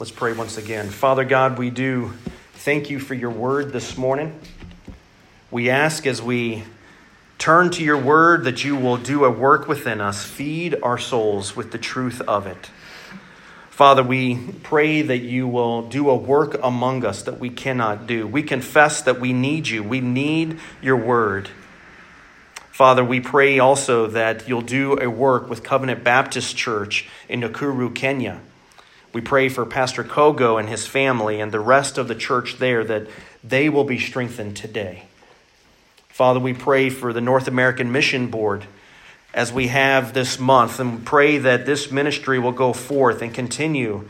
Let's pray once again. Father God, we do thank you for your word this morning. We ask as we turn to your word that you will do a work within us, feed our souls with the truth of it. Father, we pray that you will do a work among us that we cannot do. We confess that we need you. We need your word. Father, we pray also that you'll do a work with Covenant Baptist Church in Nakuru, Kenya. We pray for Pastor Kogo and his family and the rest of the church there that they will be strengthened today. Father, we pray for the North American Mission Board as we have this month and pray that this ministry will go forth and continue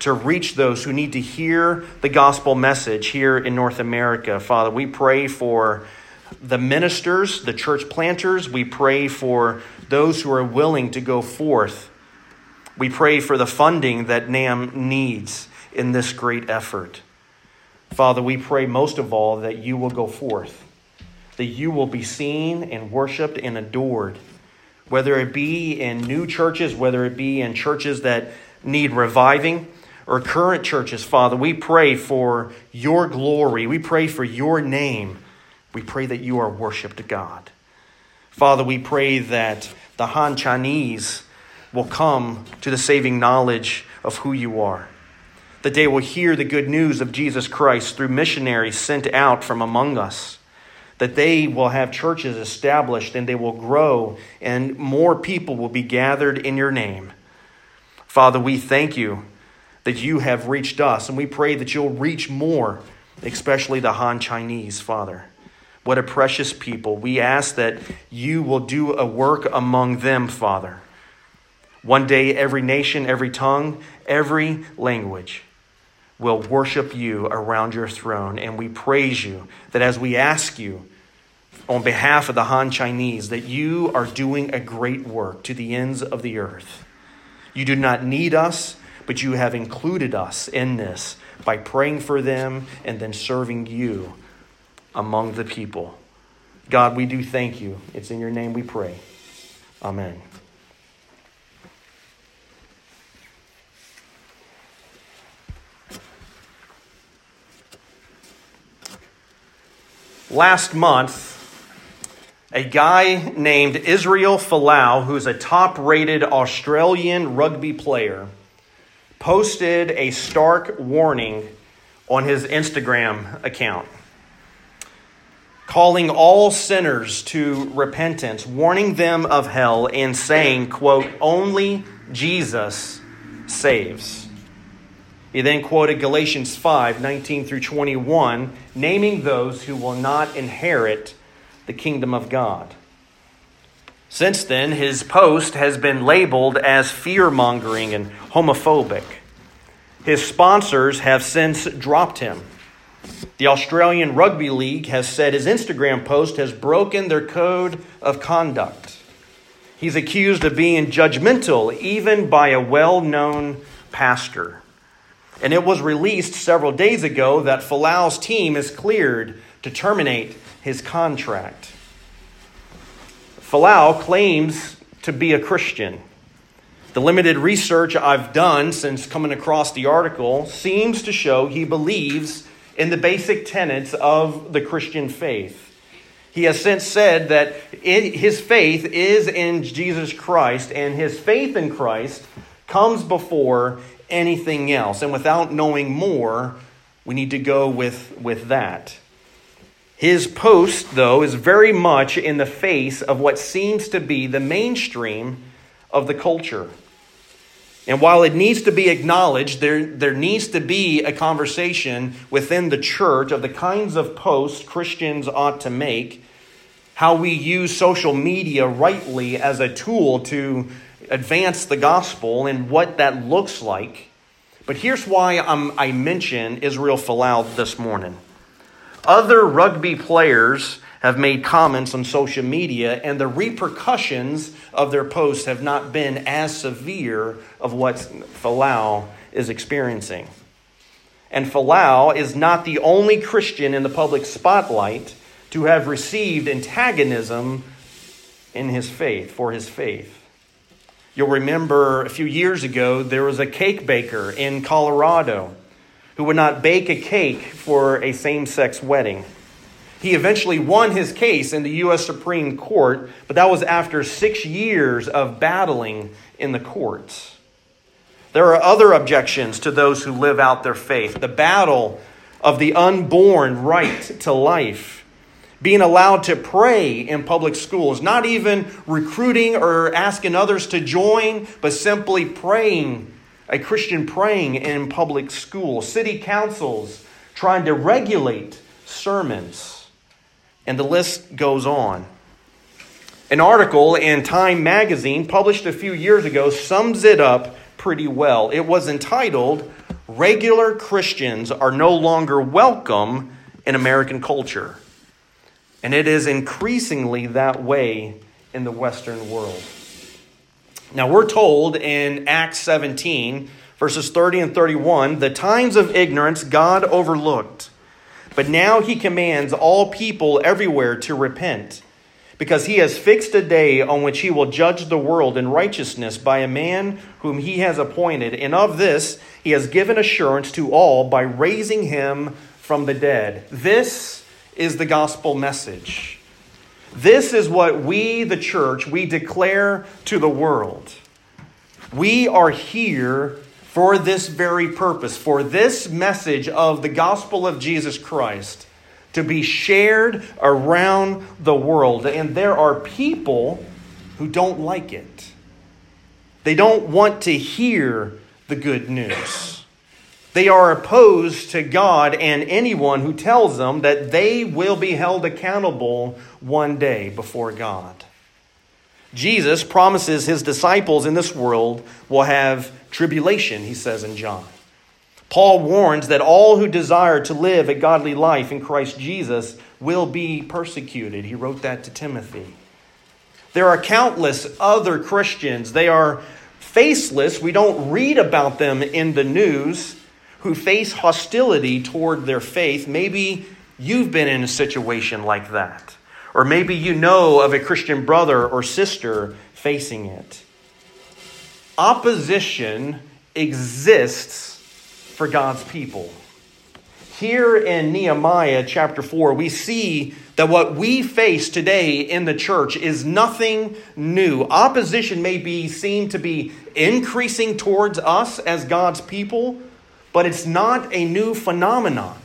to reach those who need to hear the gospel message here in North America. Father, we pray for the ministers, the church planters. We pray for those who are willing to go forth we pray for the funding that NAM needs in this great effort. Father, we pray most of all that you will go forth, that you will be seen and worshiped and adored, whether it be in new churches, whether it be in churches that need reviving, or current churches, Father. We pray for your glory. We pray for your name. We pray that you are worshiped, God. Father, we pray that the Han Chinese will come to the saving knowledge of who you are. That they will hear the good news of Jesus Christ through missionaries sent out from among us. That they will have churches established and they will grow, and more people will be gathered in your name. Father, we thank you that you have reached us, and we pray that you'll reach more, especially the Han Chinese, Father. What a precious people. We ask that you will do a work among them, Father. One day, every nation, every tongue, every language will worship you around your throne. And we praise you that as we ask you on behalf of the Han Chinese, that you are doing a great work to the ends of the earth. You do not need us, but you have included us in this by praying for them and then serving you among the people. God, we do thank you. It's in your name we pray. Amen. Last month, a guy named Israel Folau, who's a top rated Australian rugby player, posted a stark warning on his Instagram account, calling all sinners to repentance, warning them of hell, and saying, quote, only Jesus saves. He then quoted Galatians 5 19 through 21, naming those who will not inherit the kingdom of God. Since then, his post has been labeled as fear mongering and homophobic. His sponsors have since dropped him. The Australian Rugby League has said his Instagram post has broken their code of conduct. He's accused of being judgmental, even by a well known pastor. And it was released several days ago that Folau's team is cleared to terminate his contract. Folau claims to be a Christian. The limited research I've done since coming across the article seems to show he believes in the basic tenets of the Christian faith. He has since said that his faith is in Jesus Christ, and his faith in Christ comes before anything else. And without knowing more, we need to go with, with that. His post, though, is very much in the face of what seems to be the mainstream of the culture. And while it needs to be acknowledged, there, there needs to be a conversation within the church of the kinds of posts Christians ought to make, how we use social media rightly as a tool to advance the gospel and what that looks like. But here's why I'm, i mention Israel Folau this morning. Other rugby players have made comments on social media, and the repercussions of their posts have not been as severe of what Folau is experiencing. And Folau is not the only Christian in the public spotlight to have received antagonism in his faith, for his faith. You'll remember a few years ago, there was a cake baker in Colorado who would not bake a cake for a same sex wedding. He eventually won his case in the U.S. Supreme Court, but that was after six years of battling in the courts. There are other objections to those who live out their faith. The battle of the unborn right to life, being allowed to pray in public schools, not even recruiting or asking others to join, but simply praying, a Christian praying in public schools, city councils trying to regulate sermons and the list goes on. An article in Time magazine published a few years ago sums it up pretty well. It was entitled, Regular Christians Are No Longer Welcome in American Culture. And it is increasingly that way in the Western world. Now, we're told in Acts 17, verses 30 and 31, the times of ignorance God overlooked but now he commands all people everywhere to repent, because he has fixed a day on which he will judge the world in righteousness by a man whom he has appointed. And of this he has given assurance to all by raising him from the dead. This is the gospel message. This is what we, the church, we declare to the world. We are here for this very purpose, for this message of the gospel of Jesus Christ to be shared around the world. And there are people who don't like it, they don't want to hear the good news. They are opposed to God and anyone who tells them that they will be held accountable one day before God. Jesus promises his disciples in this world will have tribulation, he says in John. Paul warns that all who desire to live a godly life in Christ Jesus will be persecuted. He wrote that to Timothy. There are countless other Christians. They are faceless. We don't read about them in the news who face hostility toward their faith. Maybe you've been in a situation like that. Or maybe you know of a Christian brother or sister facing it. Opposition exists for God's people. Here in Nehemiah chapter 4, we see that what we face today in the church is nothing new. Opposition may be seen to be increasing towards us as God's people, but it's not a new phenomenon.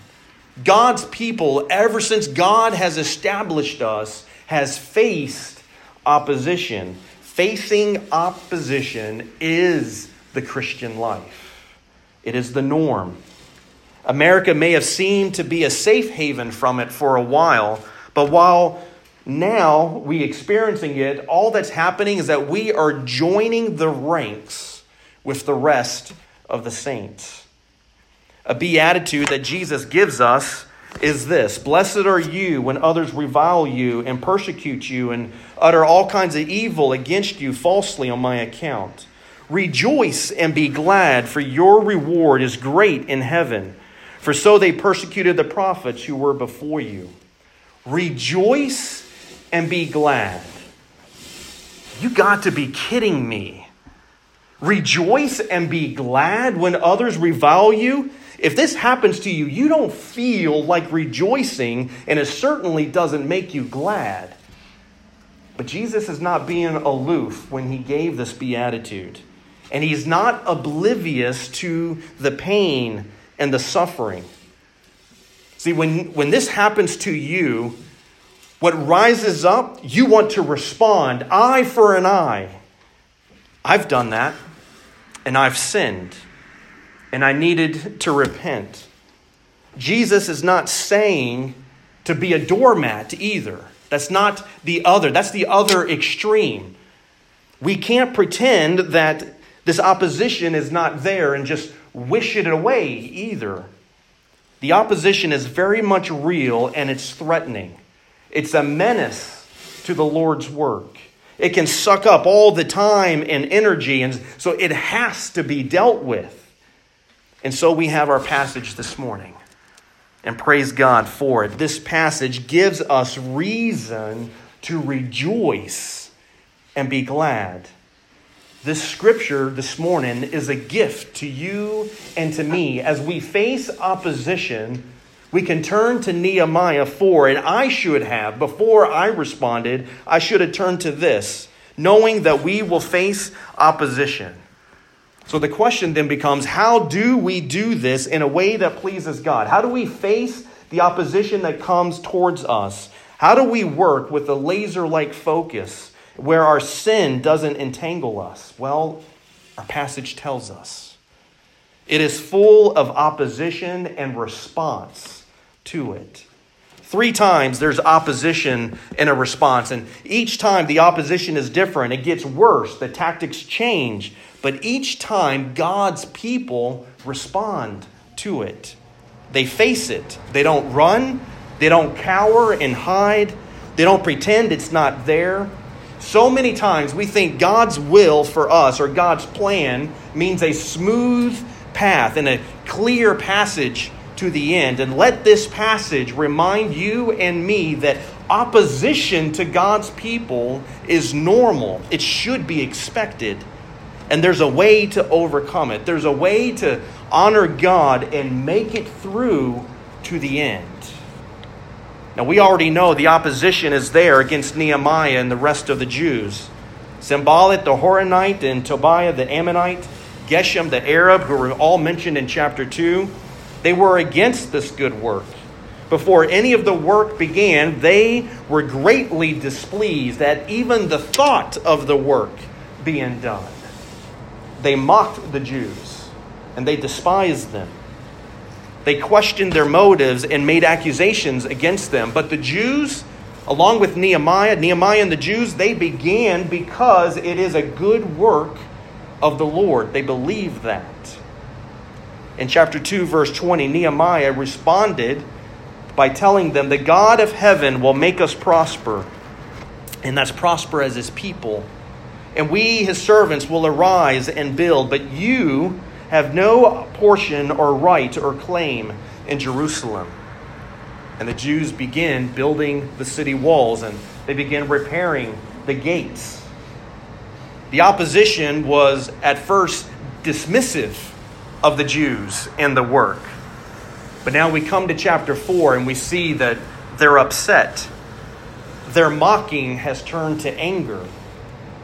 God's people, ever since God has established us, has faced opposition. Facing opposition is the Christian life, it is the norm. America may have seemed to be a safe haven from it for a while, but while now we experiencing it, all that's happening is that we are joining the ranks with the rest of the saints a beatitude that Jesus gives us is this Blessed are you when others revile you and persecute you and utter all kinds of evil against you falsely on my account. Rejoice and be glad, for your reward is great in heaven. For so they persecuted the prophets who were before you. Rejoice and be glad. You got to be kidding me. Rejoice and be glad when others revile you if this happens to you, you don't feel like rejoicing, and it certainly doesn't make you glad. But Jesus is not being aloof when he gave this beatitude. And he's not oblivious to the pain and the suffering. See, when, when this happens to you, what rises up, you want to respond eye for an eye. I've done that, and I've sinned and I needed to repent. Jesus is not saying to be a doormat either. That's not the other. That's the other extreme. We can't pretend that this opposition is not there and just wish it away either. The opposition is very much real and it's threatening. It's a menace to the Lord's work. It can suck up all the time and energy, and so it has to be dealt with. And so we have our passage this morning. And praise God for it. This passage gives us reason to rejoice and be glad. This scripture this morning is a gift to you and to me. As we face opposition, we can turn to Nehemiah 4, and I should have, before I responded, I should have turned to this, knowing that we will face opposition. So the question then becomes how do we do this in a way that pleases God? How do we face the opposition that comes towards us? How do we work with a laser like focus where our sin doesn't entangle us? Well, our passage tells us it is full of opposition and response to it. Three times there's opposition and a response, and each time the opposition is different. It gets worse, the tactics change, but each time God's people respond to it. They face it, they don't run, they don't cower and hide, they don't pretend it's not there. So many times we think God's will for us or God's plan means a smooth path and a clear passage to the end. And let this passage remind you and me that opposition to God's people is normal, it should be expected. And there's a way to overcome it, there's a way to honor God and make it through to the end. Now, we already know the opposition is there against Nehemiah and the rest of the Jews. Sanballat the Horonite and Tobiah the Ammonite, Geshem the Arab, who were all mentioned in chapter 2, they were against this good work. Before any of the work began, they were greatly displeased at even the thought of the work being done. They mocked the Jews and they despised them. They questioned their motives and made accusations against them. But the Jews, along with Nehemiah, Nehemiah and the Jews, they began because it is a good work of the Lord. They believe that. In chapter 2, verse 20, Nehemiah responded by telling them, The God of heaven will make us prosper, and that's prosper as his people. And we, his servants, will arise and build, but you have no portion or right or claim in Jerusalem. And the Jews begin building the city walls and they begin repairing the gates. The opposition was at first dismissive of the Jews and the work. But now we come to chapter 4 and we see that they're upset. Their mocking has turned to anger.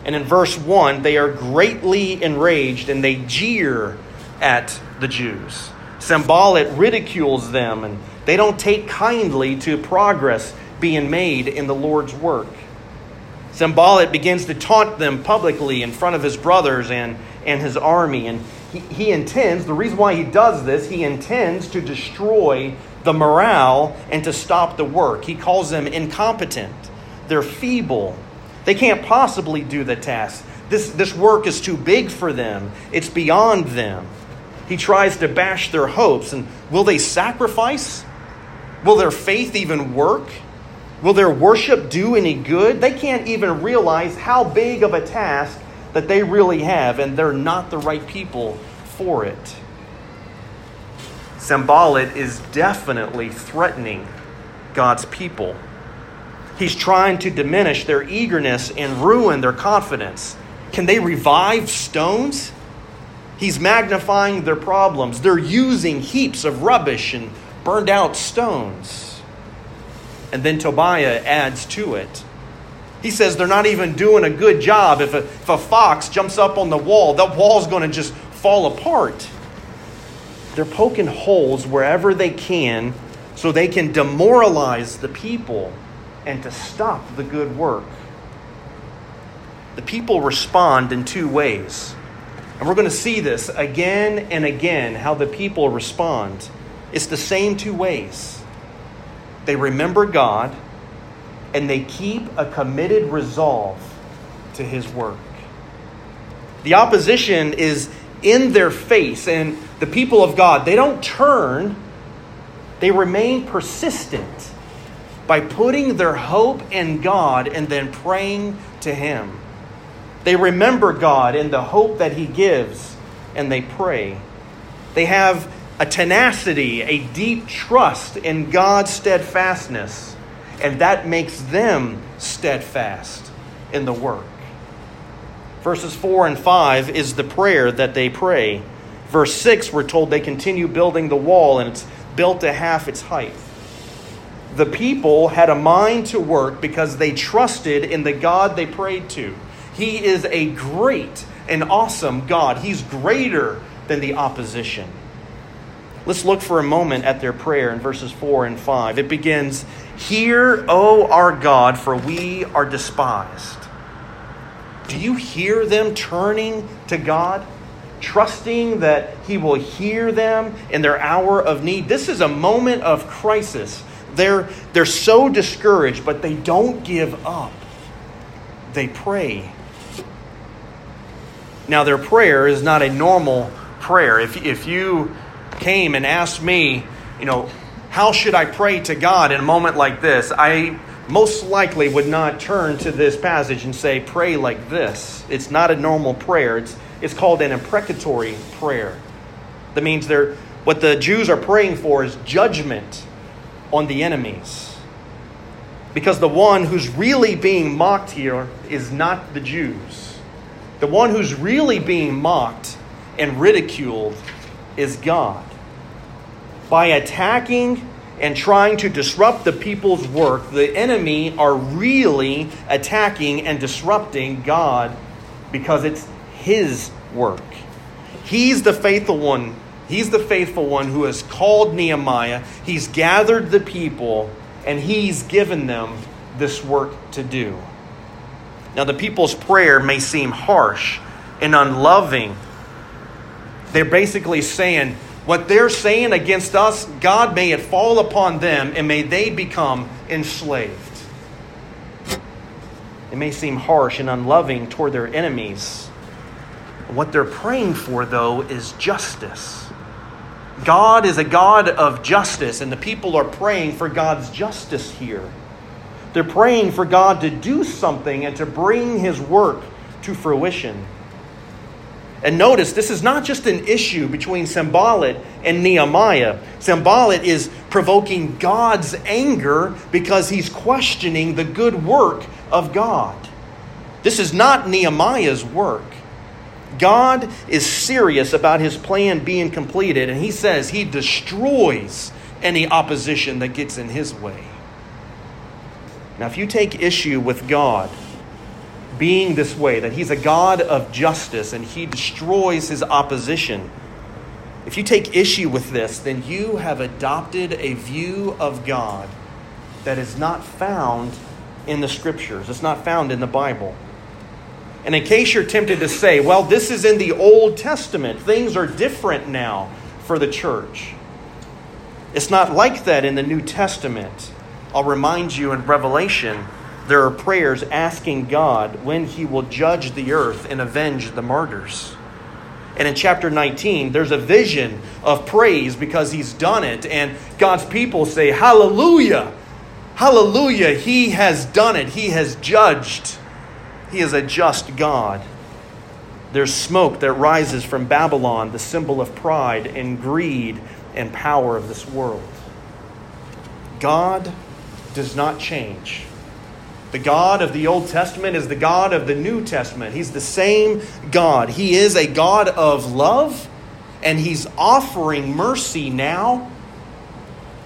And in verse 1, they are greatly enraged and they jeer at the Jews. Sanballat ridicules them, and they don't take kindly to progress being made in the Lord's work. Sanballat begins to taunt them publicly in front of his brothers and, and his army. And he, he intends, the reason why he does this, he intends to destroy the morale and to stop the work. He calls them incompetent, they're feeble, they can't possibly do the task. This, this work is too big for them, it's beyond them. He tries to bash their hopes. And will they sacrifice? Will their faith even work? Will their worship do any good? They can't even realize how big of a task that they really have, and they're not the right people for it. Sanballat is definitely threatening God's people. He's trying to diminish their eagerness and ruin their confidence. Can they revive stones? He's magnifying their problems. They're using heaps of rubbish and burned out stones. And then Tobiah adds to it. He says they're not even doing a good job. If a, if a fox jumps up on the wall, that wall's going to just fall apart. They're poking holes wherever they can so they can demoralize the people and to stop the good work. The people respond in two ways. And we're going to see this again and again how the people respond. It's the same two ways. They remember God and they keep a committed resolve to his work. The opposition is in their face, and the people of God, they don't turn, they remain persistent by putting their hope in God and then praying to him. They remember God and the hope that He gives, and they pray. They have a tenacity, a deep trust in God's steadfastness, and that makes them steadfast in the work. Verses 4 and 5 is the prayer that they pray. Verse 6, we're told they continue building the wall, and it's built to half its height. The people had a mind to work because they trusted in the God they prayed to. He is a great and awesome God, He's greater than the opposition. Let's look for a moment at their prayer in verses 4 and 5. It begins Hear, O our God, for we are despised. Do you hear them turning to God? Trusting that He will hear them in their hour of need. This is a moment of crisis. They're, they're so discouraged, but they don't give up. They pray. Now, their prayer is not a normal prayer. If, if you came and asked me, you know, how should I pray to God in a moment like this? I most likely would not turn to this passage and say, pray like this. It's not a normal prayer. It's, it's called an imprecatory prayer. That means they're, what the Jews are praying for is judgment on the enemies. Because the one who's really being mocked here is not the Jews. The one who's really being mocked and ridiculed is God. By attacking and trying to disrupt the people's work, the enemy are really attacking and disrupting God because it's his work. He's the faithful one. He's the faithful one who has called Nehemiah. He's gathered the people and he's given them this work to do. Now, the people's prayer may seem harsh and unloving they're basically saying, what they're saying against us, God, may it fall upon them and may they become enslaved. It may seem harsh and unloving toward their enemies. What they're praying for, though, is justice. God is a God of justice, and the people are praying for God's justice here. They're praying for God to do something and to bring His work to fruition. And notice, this is not just an issue between Sanballat and Nehemiah. Sanballat is provoking God's anger because he's questioning the good work of God. This is not Nehemiah's work. God is serious about his plan being completed, and he says he destroys any opposition that gets in his way. Now, if you take issue with God, being this way, that he's a God of justice and he destroys his opposition. If you take issue with this, then you have adopted a view of God that is not found in the scriptures, it's not found in the Bible. And in case you're tempted to say, well, this is in the Old Testament, things are different now for the church. It's not like that in the New Testament. I'll remind you in Revelation there are prayers asking God when He will judge the earth and avenge the martyrs. And in chapter 19, there's a vision of praise because He's done it. And God's people say, Hallelujah! Hallelujah! He has done it. He has judged. He is a just God. There's smoke that rises from Babylon, the symbol of pride and greed and power of this world. God does not change. The God of the Old Testament is the God of the New Testament. He's the same God. He is a God of love, and He's offering mercy now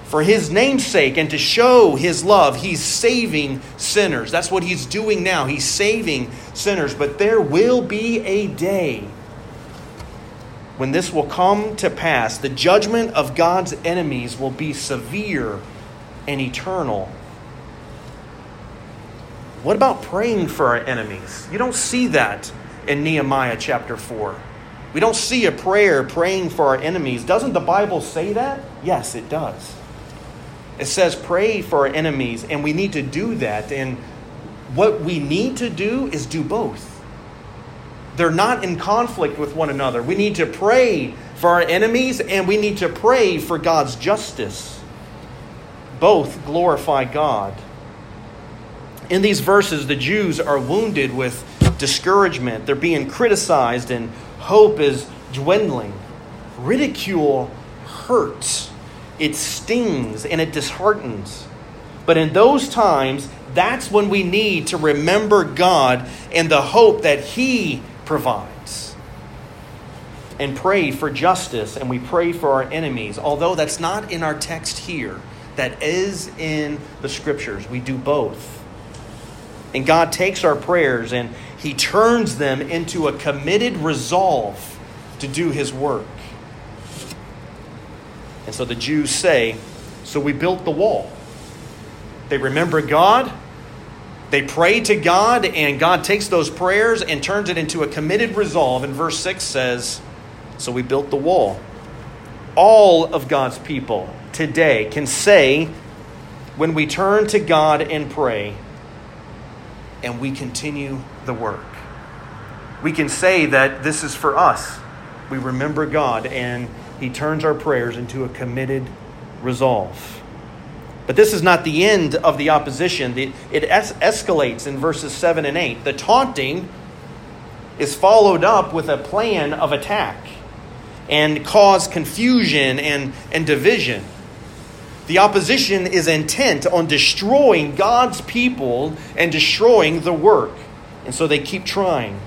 for His namesake and to show His love. He's saving sinners. That's what He's doing now. He's saving sinners. But there will be a day when this will come to pass. The judgment of God's enemies will be severe and eternal. What about praying for our enemies? You don't see that in Nehemiah chapter 4. We don't see a prayer praying for our enemies. Doesn't the Bible say that? Yes, it does. It says pray for our enemies, and we need to do that. And what we need to do is do both. They're not in conflict with one another. We need to pray for our enemies, and we need to pray for God's justice. Both glorify God. In these verses, the Jews are wounded with discouragement. They're being criticized, and hope is dwindling. Ridicule hurts, it stings, and it disheartens. But in those times, That's when we need to remember God and the hope that He provides. And pray for justice and we pray for our enemies. Although that's not in our text here, that is in the scriptures. We do both. And God takes our prayers and He turns them into a committed resolve to do His work. And so the Jews say, So we built the wall. They remember God, they pray to God, and God takes those prayers and turns it into a committed resolve. And verse 6 says, So we built the wall. All of God's people today can say, when we turn to God and pray, and we continue the work, we can say that this is for us. We remember God, and He turns our prayers into a committed resolve. But this is not the end of the opposition. It es- escalates in verses 7 and 8. The taunting is followed up with a plan of attack and cause confusion and, and division. The opposition is intent on destroying God's people and destroying the work. And so they keep trying.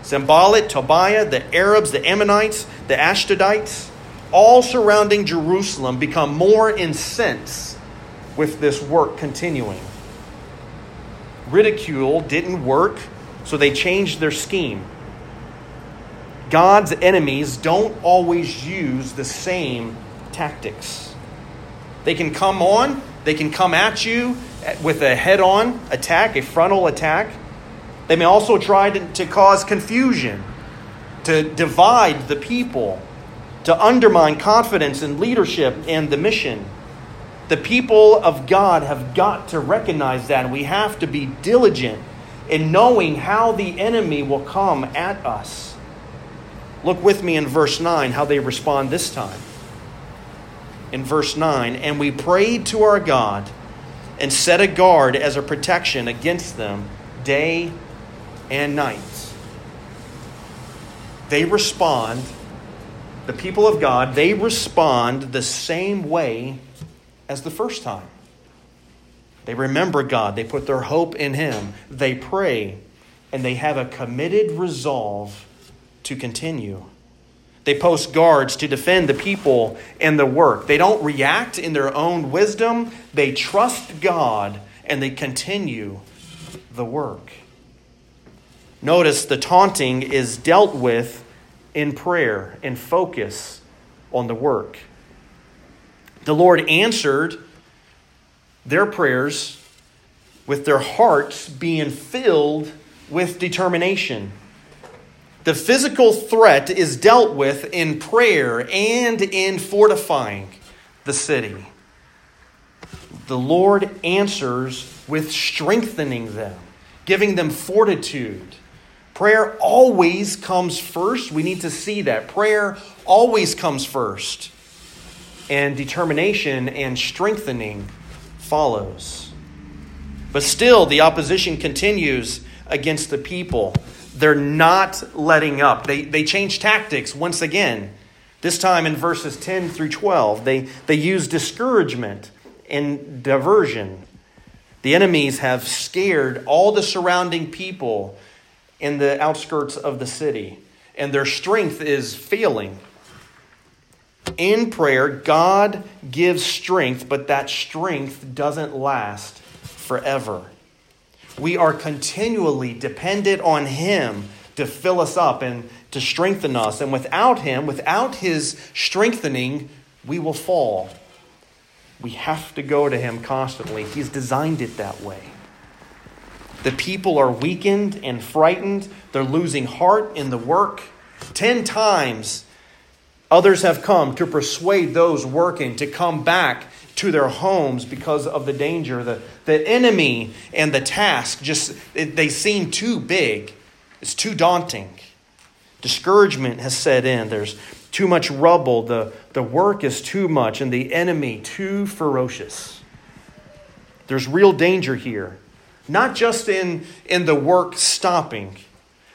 Sanballat, Tobiah, the Arabs, the Ammonites, the Ashdodites, all surrounding Jerusalem become more incensed with this work continuing. Ridicule didn't work, so they changed their scheme. God's enemies don't always use the same tactics. They can come on, they can come at you with a head on attack, a frontal attack. They may also try to, to cause confusion, to divide the people, to undermine confidence in leadership and the mission. The people of God have got to recognize that, we have to be diligent in knowing how the enemy will come at us. Look with me in verse 9 how they respond this time. In verse 9, and we prayed to our God and set a guard as a protection against them day and night. They respond, the people of God, they respond the same way as the first time. They remember God, they put their hope in Him, they pray, and they have a committed resolve to continue. They post guards to defend the people and the work. They don't react in their own wisdom, they trust God and they continue the work. Notice the taunting is dealt with in prayer and focus on the work. The Lord answered their prayers with their hearts being filled with determination. The physical threat is dealt with in prayer and in fortifying the city. The Lord answers with strengthening them, giving them fortitude. Prayer always comes first. We need to see that. Prayer always comes first and determination and strengthening follows. But still, the opposition continues against the people. They're not letting up. They, they change tactics once again. This time in verses 10 through 12, they, they use discouragement and diversion. The enemies have scared all the surrounding people in the outskirts of the city, and their strength is failing. In prayer, God gives strength, but that strength doesn't last forever. We are continually dependent on Him to fill us up and to strengthen us. And without Him, without His strengthening, we will fall. We have to go to Him constantly. He's designed it that way. The people are weakened and frightened, they're losing heart in the work. Ten times Others have come to persuade those working to come back to their homes because of the danger. The, the enemy and the task just, it, they seem too big. It's too daunting. Discouragement has set in. There's too much rubble. The, the work is too much, and the enemy too ferocious. There's real danger here, not just in, in the work stopping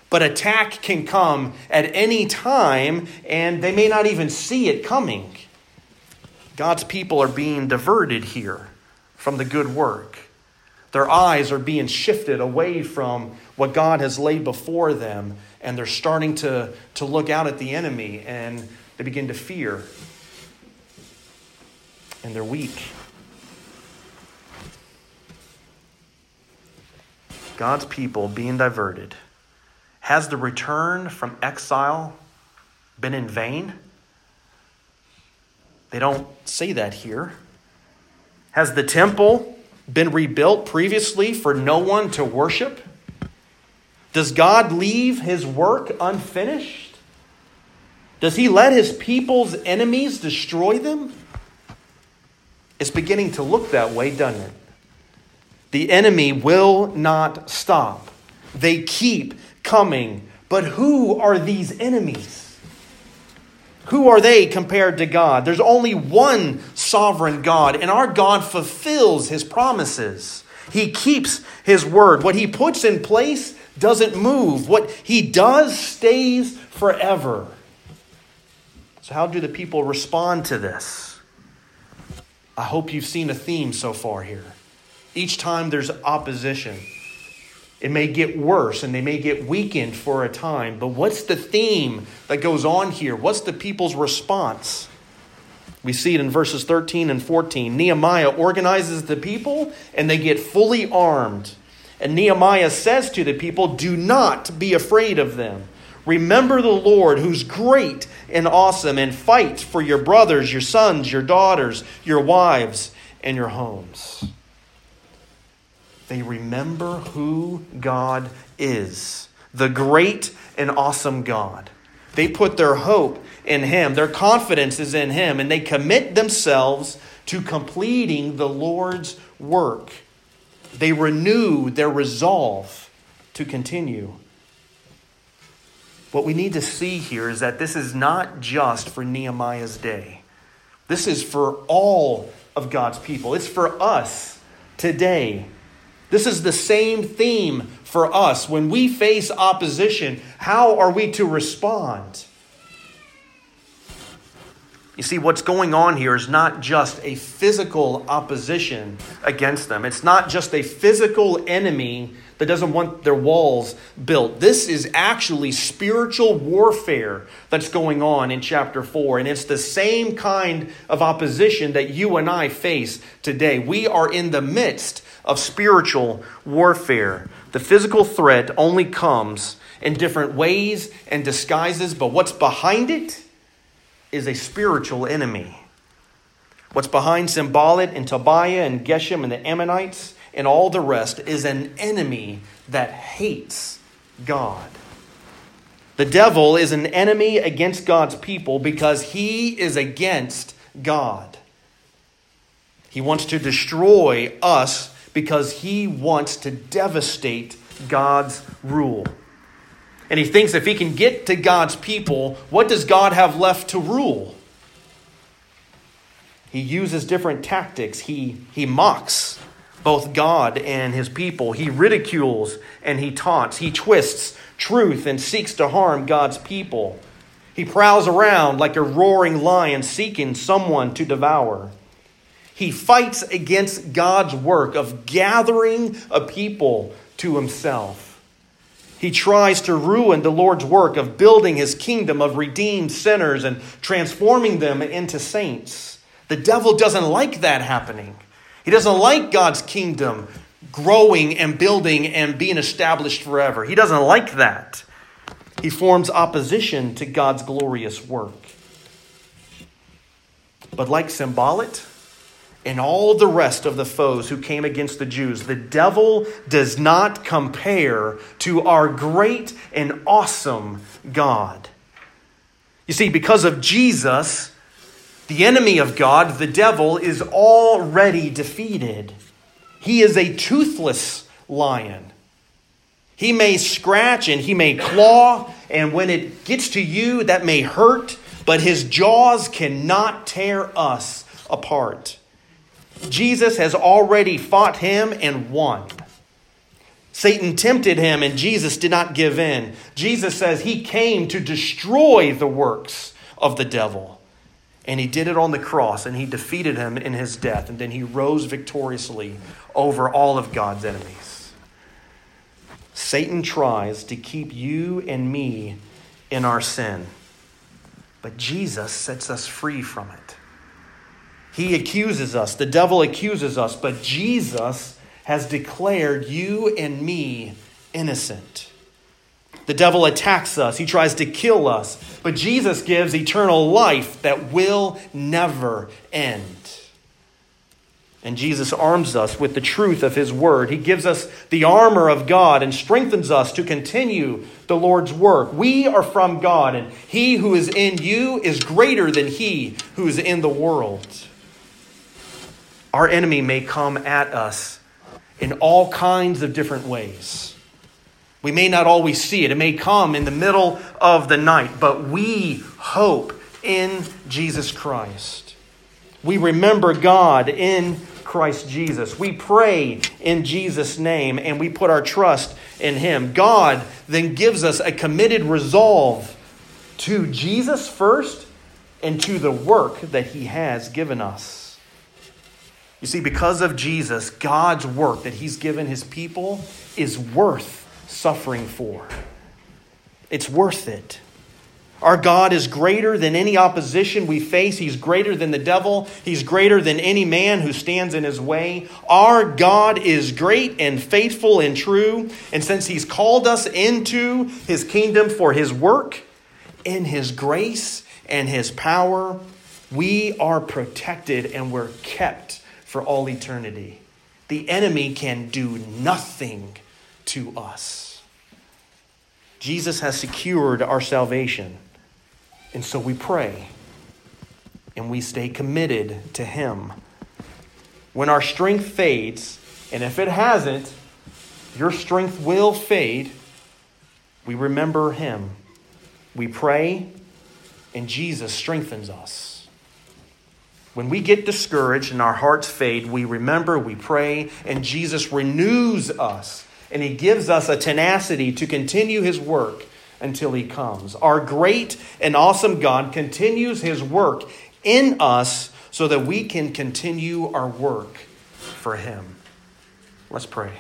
but attack can come at any time, and they may not even see it coming. God's people are being diverted here from the good work. Their eyes are being shifted away from what God has laid before them, and they're starting to, to look out at the enemy and they begin to fear. And they're weak. God's people being diverted. Has the return from exile been in vain? They don't say that here. Has the temple been rebuilt previously for no one to worship? Does God leave his work unfinished? Does he let his people's enemies destroy them? It's beginning to look that way, doesn't it? The enemy will not stop. They keep coming. But who are these enemies? Who are they compared to God? There's only one sovereign God, and our God fulfills his promises. He keeps his word. What he puts in place doesn't move, what he does stays forever. So, how do the people respond to this? I hope you've seen a theme so far here. Each time there's opposition, it may get worse and they may get weakened for a time, but what's the theme that goes on here? What's the people's response? We see it in verses 13 and 14. Nehemiah organizes the people and they get fully armed. And Nehemiah says to the people, Do not be afraid of them. Remember the Lord who's great and awesome, and fight for your brothers, your sons, your daughters, your wives, and your homes. They remember who God is the great and awesome God. They put their hope in Him, their confidence is in Him, and they commit themselves to completing the Lord's work. They renew their resolve to continue. What we need to see here is that this is not just for Nehemiah's day. This is for all of God's people. It's for us today. This is the same theme for us. When we face opposition, how are we to respond? You see, what's going on here is not just a physical opposition against them. It's not just a physical enemy that doesn't want their walls built. This is actually spiritual warfare that's going on in chapter 4. And it's the same kind of opposition that you and I face today. We are in the midst of spiritual warfare. The physical threat only comes in different ways and disguises, but what's behind it is a spiritual enemy. What's behind Sanballat and Tobiah and Geshem and the Ammonites and all the rest is an enemy that hates God. The devil is an enemy against God's people because he is against God. He wants to destroy us because he wants to devastate God's rule. And he thinks if he can get to God's people, what does God have left to rule? He uses different tactics. He, he mocks both God and his people. He ridicules and he taunts. He twists truth and seeks to harm God's people. He prowls around like a roaring lion seeking someone to devour. He fights against God's work of gathering a people to himself. He tries to ruin the Lord's work of building his kingdom of redeemed sinners and transforming them into saints. The devil doesn't like that happening. He doesn't like God's kingdom growing and building and being established forever. He doesn't like that. He forms opposition to God's glorious work. But like Sanballat, and all the rest of the foes who came against the Jews. The devil does not compare to our great and awesome God. You see, because of Jesus, the enemy of God, the devil, is already defeated. He is a toothless lion. He may scratch and he may claw, and when it gets to you, that may hurt, but his jaws cannot tear us apart. Jesus has already fought him and won. Satan tempted him and Jesus did not give in. Jesus says he came to destroy the works of the devil. And he did it on the cross, and he defeated him in his death, and then he rose victoriously over all of God's enemies. Satan tries to keep you and me in our sin, but Jesus sets us free from it. He accuses us, the devil accuses us, but Jesus has declared you and me innocent. The devil attacks us, he tries to kill us, but Jesus gives eternal life that will never end. And Jesus arms us with the truth of his word. He gives us the armor of God and strengthens us to continue the Lord's work. We are from God, and he who is in you is greater than he who is in the world. Our enemy may come at us in all kinds of different ways. We may not always see it. It may come in the middle of the night, but we hope in Jesus Christ. We remember God in Christ Jesus. We pray in Jesus' name and we put our trust in Him. God then gives us a committed resolve to Jesus first and to the work that He has given us. You see, because of Jesus, God's work that He's given His people is worth suffering for. It's worth it. Our God is greater than any opposition we face. He's greater than the devil. He's greater than any man who stands in his way. Our God is great and faithful and true. And since He's called us into His kingdom for His work, in His grace and His power, we are protected and we're kept for all eternity. The enemy can do nothing to us. Jesus has secured our salvation. And so we pray and we stay committed to Him. When our strength fades, and if it hasn't, your strength will fade, we remember Him. We pray, and Jesus strengthens us. When we get discouraged and our hearts fade, we remember, we pray, and Jesus renews us and He gives us a tenacity to continue His work until He comes. Our great and awesome God continues His work in us so that we can continue our work for Him. Let's pray.